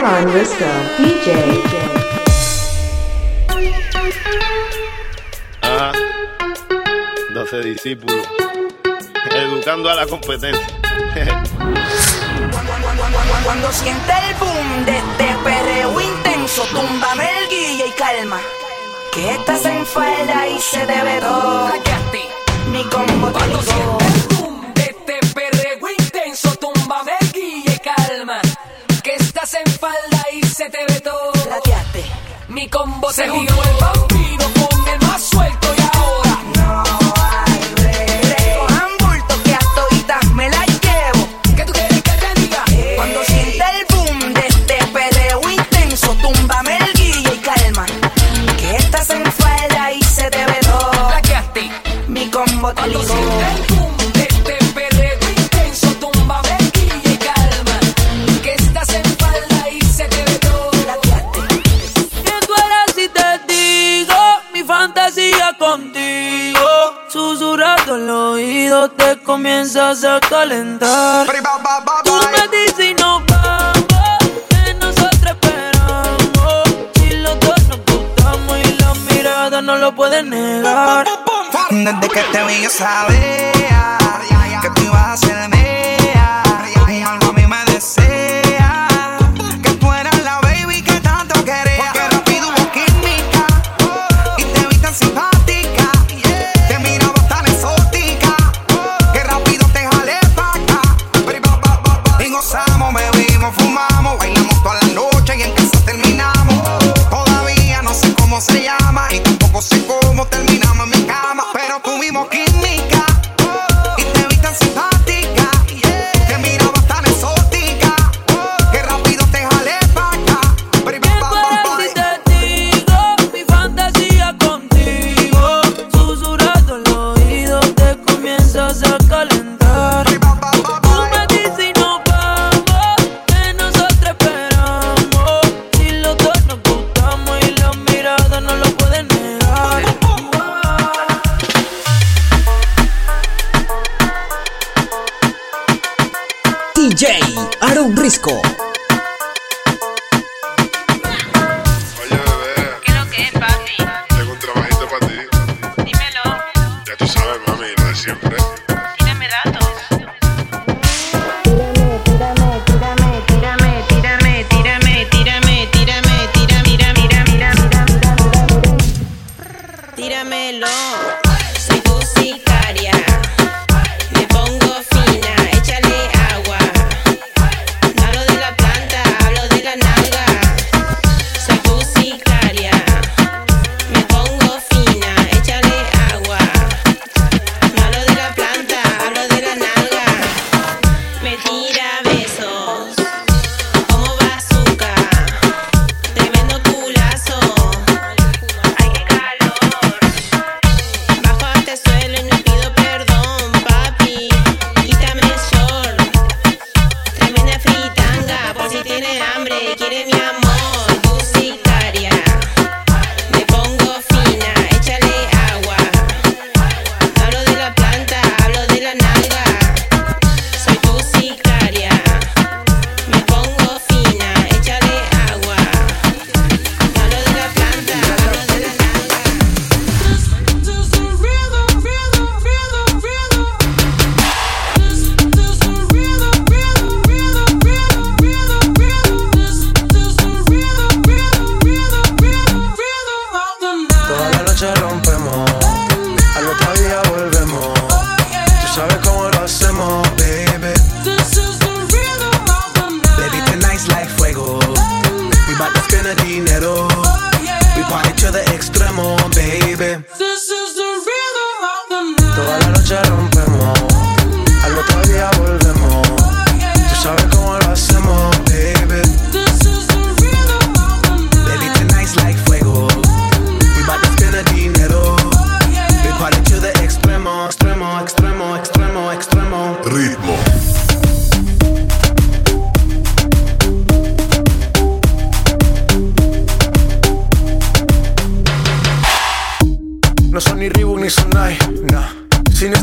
DJ. Ajá. 12 discípulos. Educando a la competencia. Cuando sienta el boom de este perreo intenso, túmbame el guille y calma. Que estás en falda y se debe todo. Ni con botico. se te ve todo. Mi combo se, se jugó el vampiro con el más suelto. te comienzas a calentar. Tú me dices y no vamos, que nosotros esperamos. Si los dos nos gustamos y la mirada no lo pueden negar. Desde que te vi yo sabía que tú ibas a hacerme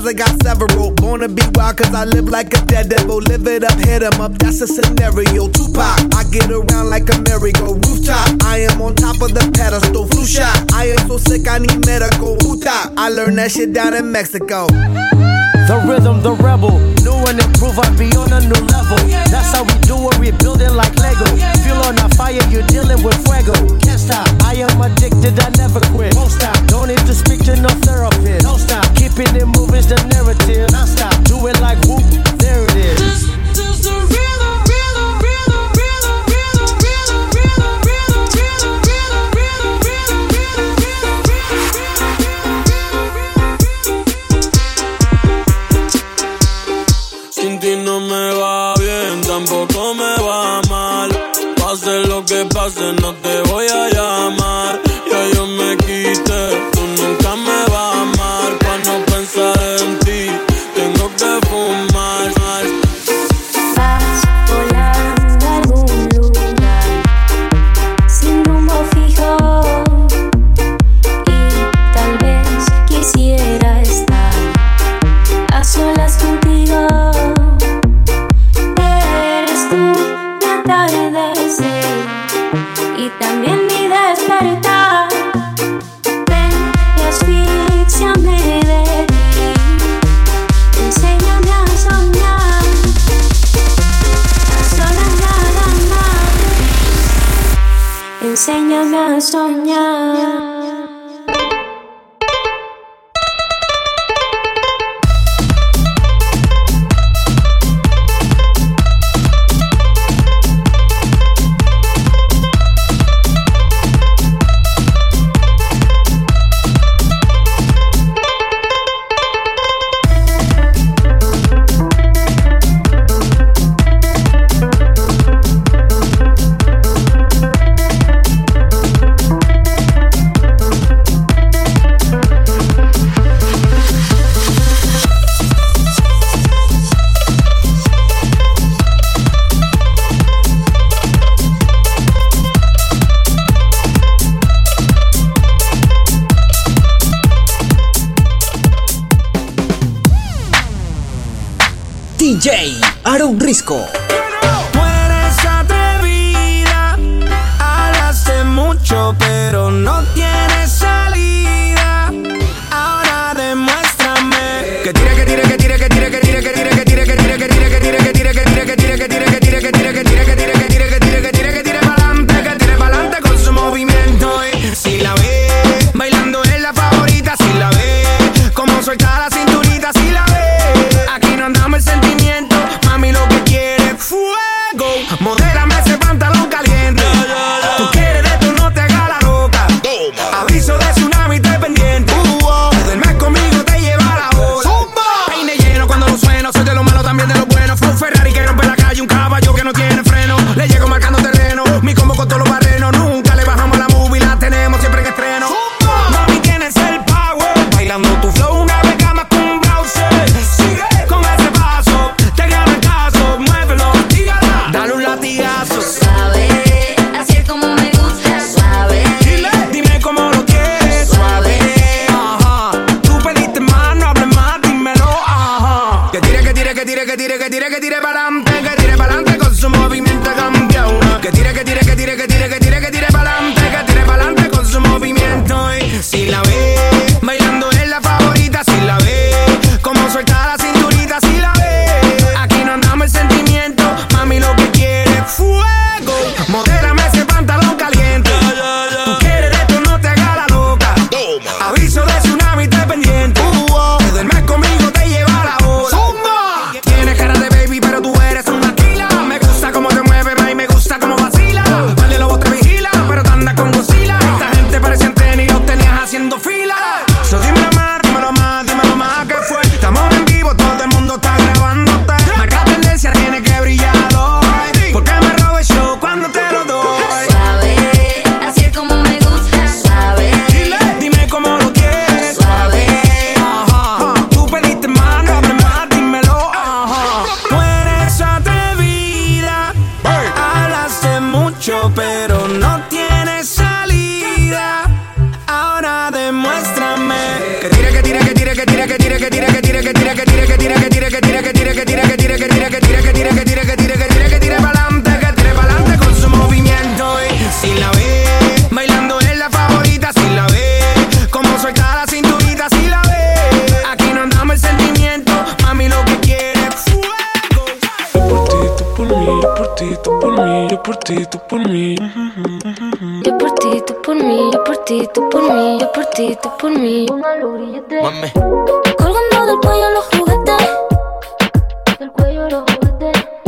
styles. I got several. Born to be wild, cause I live like a dead devil. Live it up, hit 'em up, that's a scenario. Tupac, I get around like a merry-go rooftop. I am on top of the pedestal, flu shot. I am so sick, I need medical. Puta, I learned that shit down in Mexico. The rhythm, the rebel. New and improve, I be on a new level. That's how we do it, we building like Lego. Feel on a fire, you're dealing with fuego. Can't stop, I am addicted, I never quit. Won't stop, don't need to speak to no therapist. Don't stop, keeping it moving's the narrative. Non stop, do it like whoop, Em sẽ nhớ ngã soi Jalisco. Tú eres atrevida, mucho beautiful today.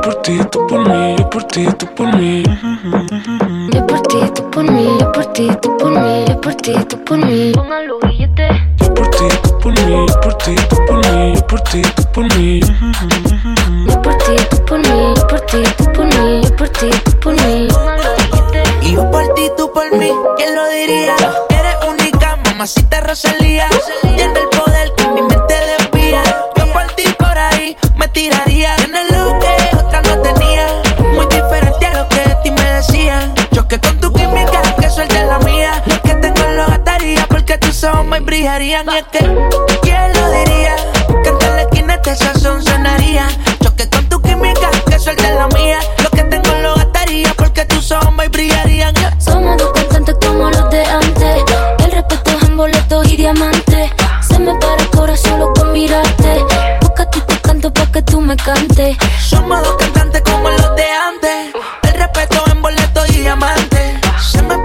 yo por ti, tú por mí, yo por ti, tú por mí. Yo por ti, tú por mí, yo por ti, tú por mí, yo por ti, tú por mí. Póngalo billete. Yo por ti, tú por mí, yo por ti, tú por mí, yo por ti, tú por mí. Yo por ti, tú por mí, yo por ti, tú por mí, yo por ti, tú por mí. Y yo por ti, tú por mí, ¿quién lo diría? Eres única, mamacita Rosalía. Tiene el poder que mi mente desvía. Yo por ti por ahí me tiraría tus ojos brillarían y es que ¿Quién lo diría? Que en la esquina este sazón sonaría. Choque con tu química, que suelte la mía. Lo que tengo lo gastaría porque tus ojos brillarían. Somos dos cantantes como los de antes. El respeto es en boletos y diamantes Se me para el corazón solo con mirarte Busca tú te canto pa' que tú me cantes. Somos dos cantantes como los de antes. El respeto en boletos y diamantes Se me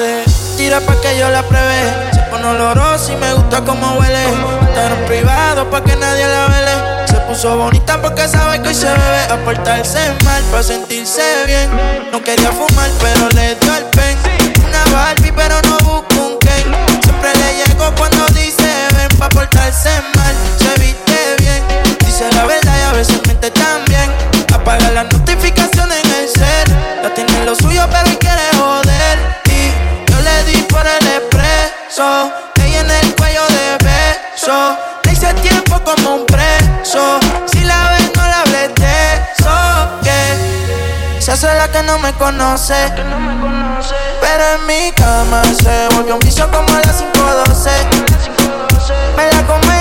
o 12. Tira pa' que yo la pruebe. Se pone olorosa y me gusta como huele. Estar en privado pa' que nadie la vele. Se puso bonita porque sabe que hoy se bebe. A portarse mal pa' sentirse bien. No quería fumar, pero le dio el pen. Una Barbie, pero no busco un Ken. Siempre le llego cuando dice ven pa' portarse mal. Se viste bien, dice la verdad y a veces miente también. Apaga las notificaciones en el cel. Ya tiene lo suyo, pero hoy quiere expreso. Ella en el cuello de beso. Le hice tiempo como un preso. Si la ves, no la hables de eso. Que se hace la que no me conoce. Pero en mi cama se volvió un vicio como a las 5:12. Me la como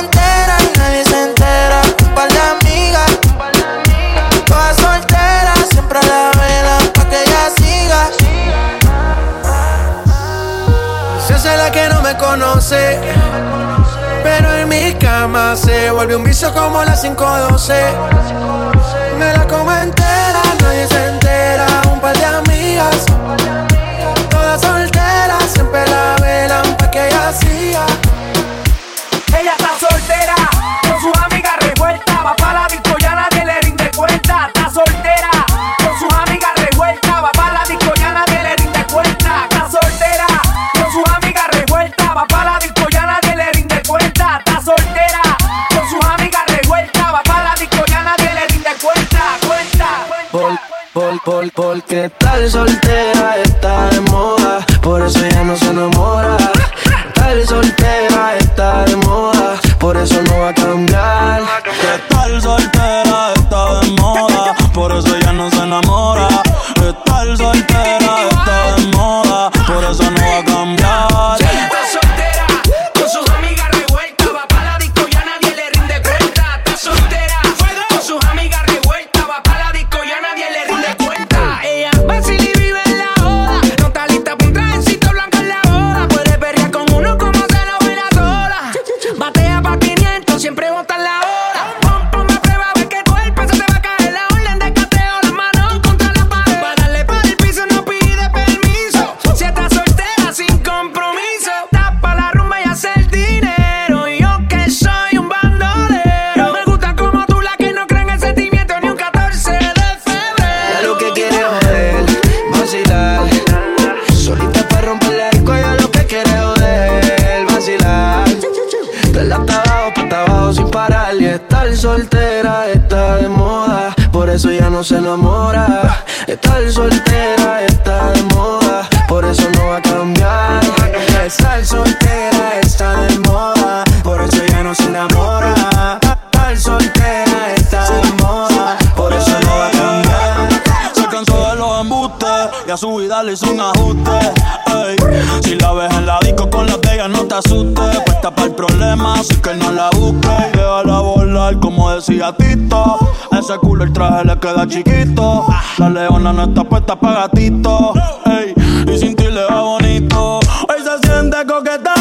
conoce. Pero en mi cama se vuelve un vicio como las 512. Me la como entera, nadie se soltera soltera está de moda, por eso ya no se enamora. Estar soltera está de moda, por eso no va a cambiar. Estar soltera está de moda, por eso ya no se enamora. Estar soltera está de moda, por eso no va a cambiar. Se cansó de los embustes y a su vida le hizo un ajuste. Si la ves en la disco con la de no te asustes. Puesta para el problema, así que no la busques. Déjala volar, como decía Tito. Ese culo el traje le queda chiquito. La leona no está puesta para gatito. Ey, y sin ti le va bonito. Hoy se siente coqueta,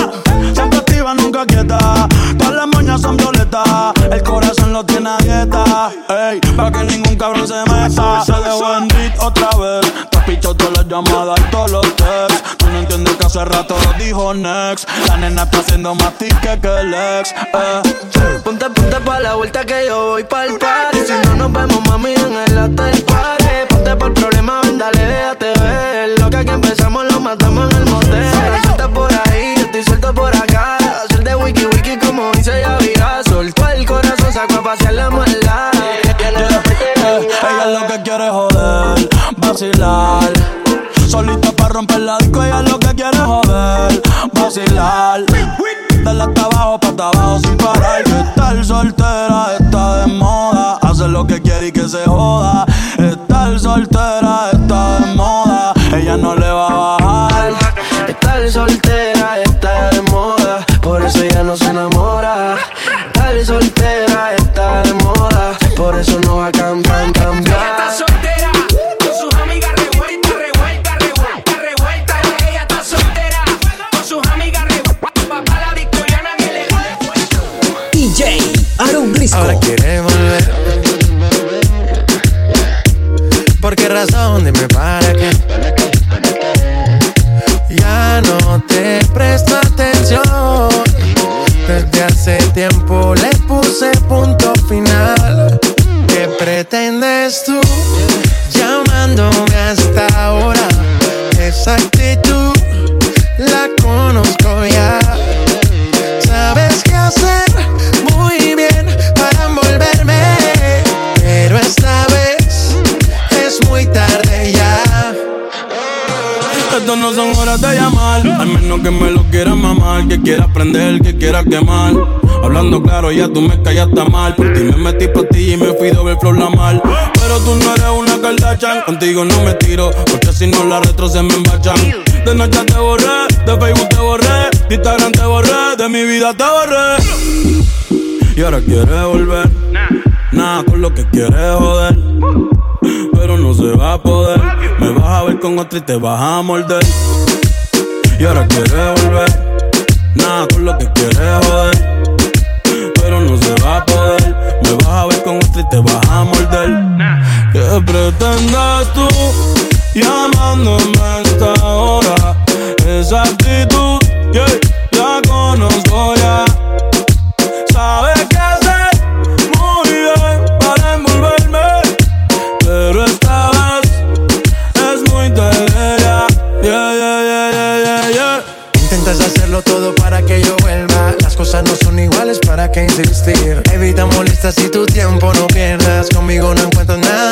siempre activa, nunca quieta. Todas las moñas son violetas, el corazón lo tiene a dieta. Ey, para que ningún cabrón se meta. Se dejó en beat otra vez. Te has pichado todas las llamadas y todos los texts. Entiendes que hace rato dijo Next. La nena está haciendo más tique que el ex. Eh. Ponte, ponte pa' la vuelta que yo voy pa'l party. Si no nos vemos, mami, en el after party. Ponte por problema, ven, dale, déjate ver. Lo que aquí empezamos lo matamos en el motel. Suelta por ahí, yo estoy suelto por acá. Hacer de wiki wiki como dice Yavira Soltó el corazón, sacó a pasear la maldad Eh, ella lo que quiere es joder, vacilar. Solita para romper la disco, ella vacilar. De la hasta abajo, pa' hasta abajo sin parar. Que está Estar soltera Aaron Risco. Ahora quiere volver. ¿Por qué razón? Dime para qué. Claro, ya tú me callaste mal. Por ti me metí pa' ti y me fui doble flor la mal. Pero tú no eres una Kardashian, contigo no me tiro, porque si no la retro se me embachan. De noche te borré, de Facebook te borré, de Instagram te borré, de mi vida te borré. Y ahora quieres volver, nada con lo que quieres joder pero no se va a poder. Me vas a ver con otra y te vas a morder. Y ahora quieres volver, nada con lo que quieres joder, no se va a poder. Me vas a ver con otra y te vas a morder. ¿Qué pretendes tú llamándome a esta hora? Esa actitud que ya conozco ya. ¿Para insistir? Evita molestas y tu tiempo no pierdas. Conmigo no encuentro nada.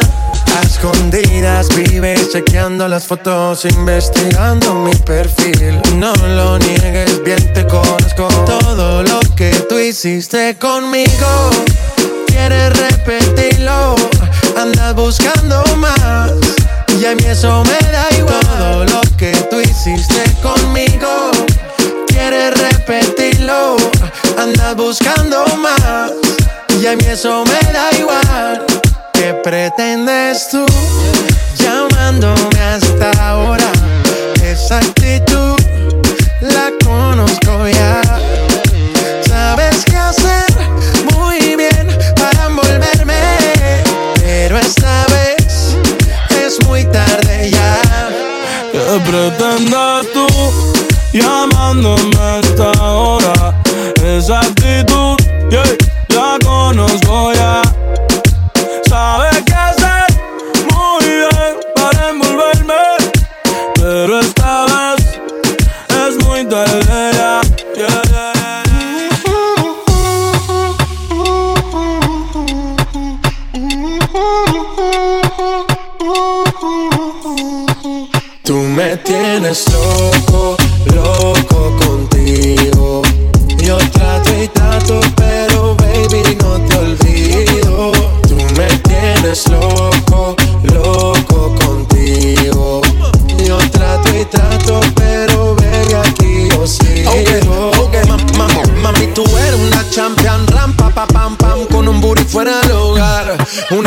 A escondidas vives chequeando las fotos, investigando mi perfil. No lo niegues, bien te conozco. Todo lo que tú hiciste conmigo, quieres repetirlo. Andas buscando más. Y a mí eso me da igual. Todo lo que tú hiciste conmigo, Andas buscando más. Y a mí eso me da igual. ¿Qué pretendes tú llamándome hasta ahora? Esa actitud la conozco ya. Sabes qué hacer muy bien para envolverme. Pero esta vez es muy tarde ya. ¿Qué pretendes tú llamándome a esta hora? Esa actitud, yeah, conozco ya. Sabes qué hacer muy bien para envolverme. Pero esta vez es muy tarde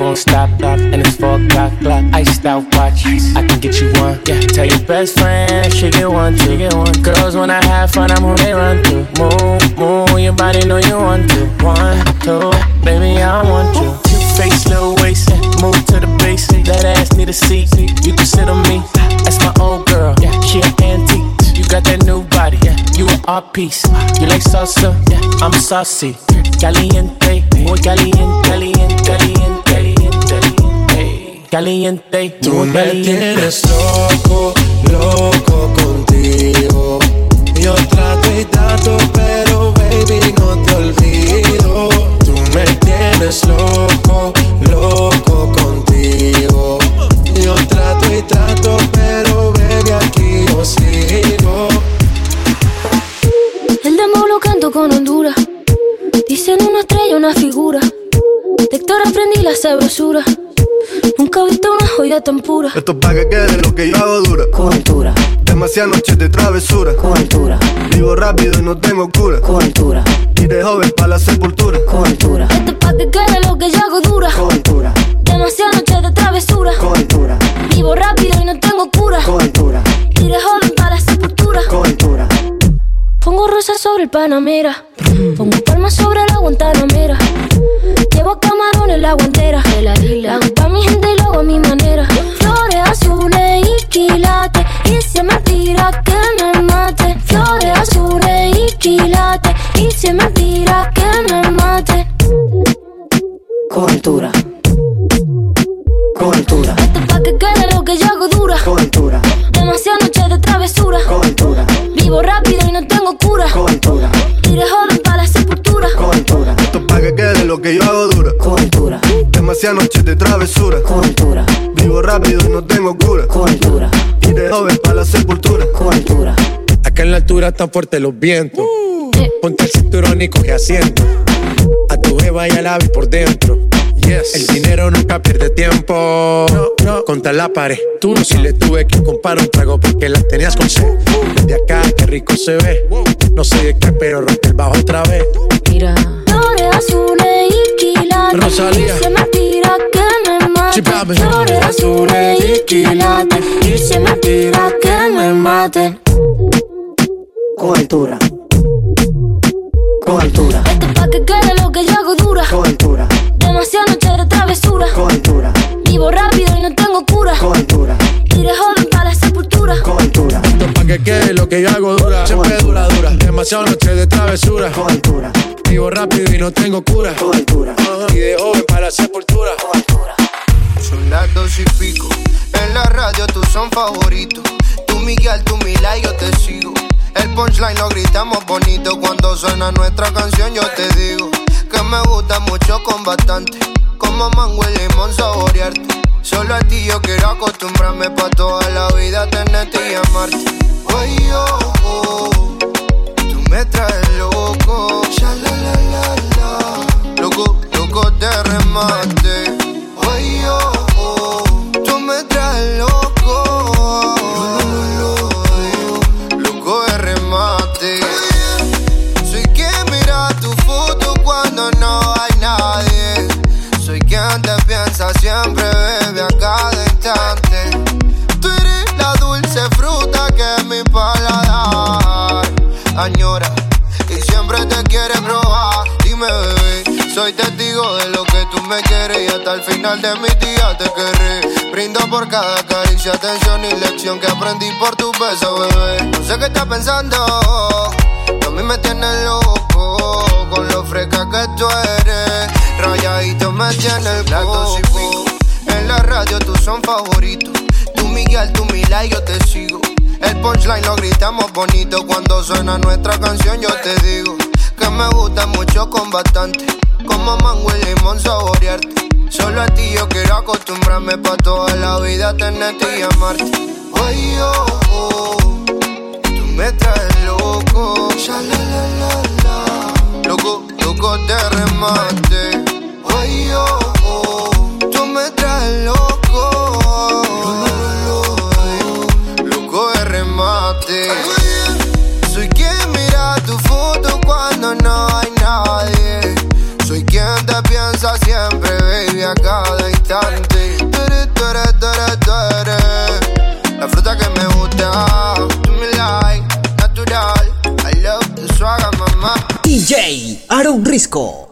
party won't stop, stop. And it's four o'clock, clock. Iced out watch, I can get you one. Yeah, tell your best friend she get one, two, get one. Girls when I have fun, I'm who they run to. Move, move, your body know you want to. One, two, baby I want you. Cute face, little waist, move to the base. That ass need a seat, you can sit on me. That's my old girl, yeah, she an antique. You got that new body, yeah. You an art piece. You like salsa, yeah. I'm saucy. Caliente, muy caliente, caliente, caliente, caliente. Tú muy me caliente. tienes loco, loco contigo. Yo trato y trato, pero baby no te olvido. Tú me tienes loco, loco contigo. Yo trato y trato, pero baby aquí yo sigo. El demo lo canto con Honduras. Dicen una estrella, una figura. De Héctor aprendí la sabrosura. Nunca he visto una joya tan pura. Esto es pa' que quede lo que yo hago dura. Con altura. Demasiadas noches de travesura. Con altura. Vivo rápido y no tengo cura. Con altura. Y de joven pa' la sepultura. Con altura. Esto es pa' que quede lo que yo hago dura. Con altura. Demasiadas noches de travesura. Con altura. Vivo rápido y no tengo cura. Con altura. Iré joven para la sepultura. Con altura. Pongo rosas sobre el Panamera. Pongo palmas sobre la Guantanamera. Llevo camarones la guantera. Hago pa' mi gente y lo hago a mi manera. Flores azules y quilates. Y si me tira que me mate. Flores azules y quilates. Y si me tira que me mate. Con que yo hago dura. Con altura. Demasiadas noches de travesura. Con altura. Vivo rápido y no tengo cura. Con altura. Y de joven pa' la sepultura. Con altura. Acá en la altura están fuertes los vientos. Ponte el cinturón y coge asiento. A tu beba y a la vi por dentro. Yes. El dinero nunca pierde tiempo. No, Contra la pared. Tú no si le tuve que comprar un trago porque la tenías con sed. De acá, qué rico se ve. No sé de qué, pero rompe el bajo otra vez. Mira. Flores azules y quilates. Rosalía. Y se me tira que me mate. Flores azules y quilates. Y se me tira que me mate. Con altura. Con altura. Esto es pa' que quede lo que yo hago dura. Con altura. Demasiadas noches de travesura. Con altura. Vivo rápido y no tengo cura. Con altura. Iré joven para la sepultura. Con altura. Esto es pa' que quede lo que yo hago dura. Siempre dura, dura. Demasiado noche de travesura. Con altura. Vivo rápido y no tengo cura. Con altura. Y de joven para la sepultura. Son las dos y pico. En la radio tú son favoritos. Tú Miguel, tú Mila y yo te sigo. El punchline lo gritamos bonito. Cuando suena nuestra canción, yo te digo que me gusta mucho con bastante. Como mango y limón saborearte. Solo a ti yo quiero acostumbrarme pa' toda la vida tenerte y amarte. Tiene el coco. En la radio tú son favoritos. Tú Miguel, tú Mila y yo te sigo. El punchline lo gritamos bonito. Cuando suena nuestra canción, yo te digo que me gusta mucho con bastante. Como mango y limón saborearte. Solo a ti yo quiero acostumbrarme pa' toda la vida tenerte y amarte. Oye, oh, oh, tú me traes loco. Loco, loco de remate. Oye, oh, oh, tú me traes loco. Loco de remate. Soy quien mira tu foto cuando no hay nadie. quien te piensa siempre, baby, a cada instante. Tú eres, tú eres, eres la fruta que me gusta. Tú me like, natural. I love tu suaga, mamá. DJ Aaron Risco.